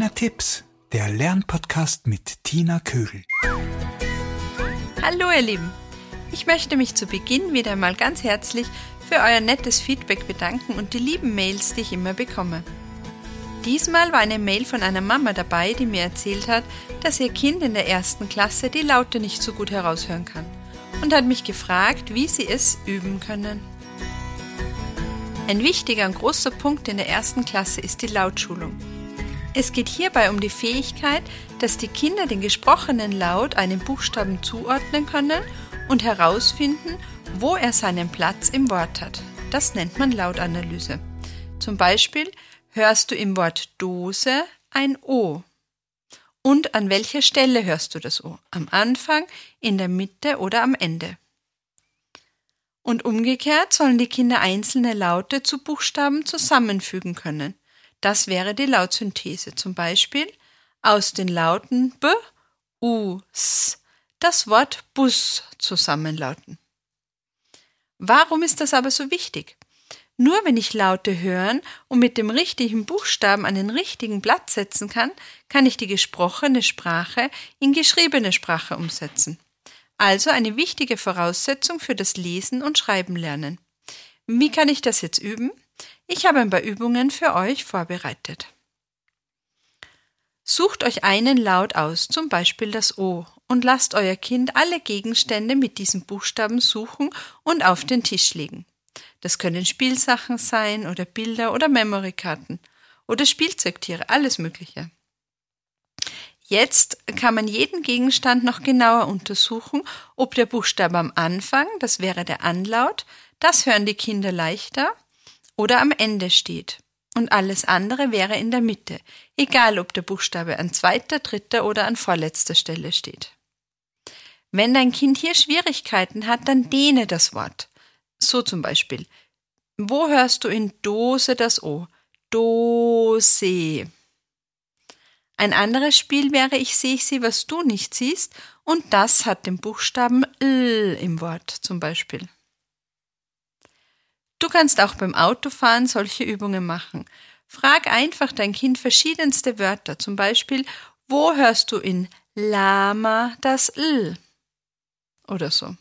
Tipps, der Lernpodcast mit Tina Kögel. Hallo ihr Lieben, ich möchte mich zu Beginn wieder mal ganz herzlich für euer nettes Feedback bedanken und die lieben Mails, die ich immer bekomme. Diesmal war eine Mail von einer Mama dabei, die mir erzählt hat, dass ihr Kind in der ersten Klasse die Laute nicht so gut heraushören kann und hat mich gefragt, wie sie es üben können. Ein wichtiger und großer Punkt in der ersten Klasse ist die Lautschulung. Es geht hierbei um die Fähigkeit, dass die Kinder den gesprochenen Laut einem Buchstaben zuordnen können und herausfinden, wo er seinen Platz im Wort hat. Das nennt man Lautanalyse. Zum Beispiel hörst du im Wort Dose ein O. Und an welcher Stelle hörst du das O? Am Anfang, in der Mitte oder am Ende? Und umgekehrt sollen die Kinder einzelne Laute zu Buchstaben zusammenfügen können. Das wäre die Lautsynthese. Zum Beispiel aus den Lauten B, U, S das Wort Bus zusammenlauten. Warum ist das aber so wichtig? Nur wenn ich Laute hören und mit dem richtigen Buchstaben an den richtigen Platz setzen kann, kann ich die gesprochene Sprache in geschriebene Sprache umsetzen. Also eine wichtige Voraussetzung für das Lesen und Schreiben lernen. Wie kann ich das jetzt üben? Ich habe ein paar Übungen für euch vorbereitet. Sucht euch einen Laut aus, zum Beispiel das O, und lasst euer Kind alle Gegenstände mit diesem Buchstaben suchen und auf den Tisch legen. Das können Spielsachen sein oder Bilder oder Memorykarten oder Spielzeugtiere, alles Mögliche. Jetzt kann man jeden Gegenstand noch genauer untersuchen, ob der Buchstabe am Anfang, das wäre der Anlaut, das hören die Kinder leichter, oder am Ende steht. Und alles andere wäre in der Mitte, egal ob der Buchstabe an zweiter, dritter oder an vorletzter Stelle steht. Wenn dein Kind hier Schwierigkeiten hat, dann dehne das Wort. So zum Beispiel. Wo hörst du in Dose das O? Dose. Ein anderes Spiel wäre Ich sehe ich sehe, was du nicht siehst, und das hat den Buchstaben L im Wort zum Beispiel. Du kannst auch beim Autofahren solche Übungen machen. Frag einfach dein Kind verschiedenste Wörter, zum Beispiel, wo hörst du in Lama das L? Oder so.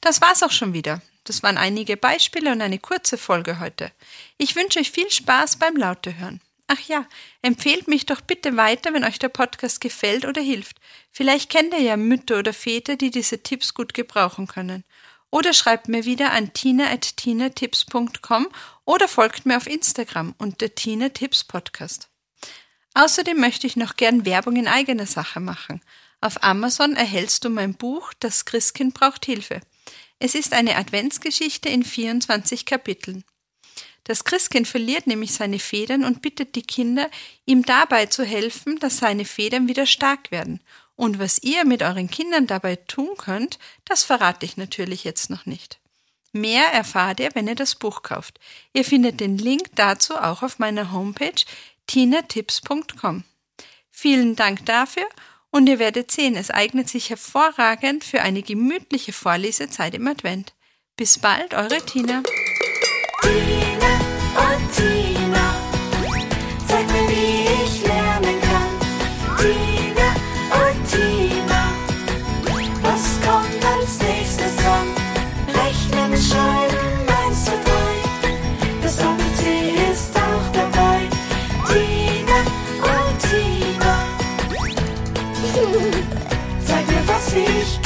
Das war's auch schon wieder. Das waren einige Beispiele und eine kurze Folge heute. Ich wünsche euch viel Spaß beim Laute hören. Ach ja, empfehlt mich doch bitte weiter, wenn euch der Podcast gefällt oder hilft. Vielleicht kennt ihr ja Mütter oder Väter, die diese Tipps gut gebrauchen können. Oder schreibt mir wieder an tina.tinatips.com oder folgt mir auf Instagram unter Tina Tipps Podcast. Außerdem möchte ich noch gern Werbung in eigener Sache machen. Auf Amazon erhältst du mein Buch Das Christkind braucht Hilfe. Es ist eine Adventsgeschichte in 24 Kapiteln. Das Christkind verliert nämlich seine Federn und bittet die Kinder, ihm dabei zu helfen, dass seine Federn wieder stark werden. Und was ihr mit euren Kindern dabei tun könnt, das verrate ich natürlich jetzt noch nicht. Mehr erfahrt ihr, wenn ihr das Buch kauft. Ihr findet den Link dazu auch auf meiner Homepage tinatips.com. Vielen Dank dafür und ihr werdet sehen, es eignet sich hervorragend für eine gemütliche Vorlesezeit im Advent. Bis bald, eure Tina. Bescheid. Eins, zwei, drei. Das ABC ist auch dabei. Tina, oh Tina. Zeig mir, was ich kann.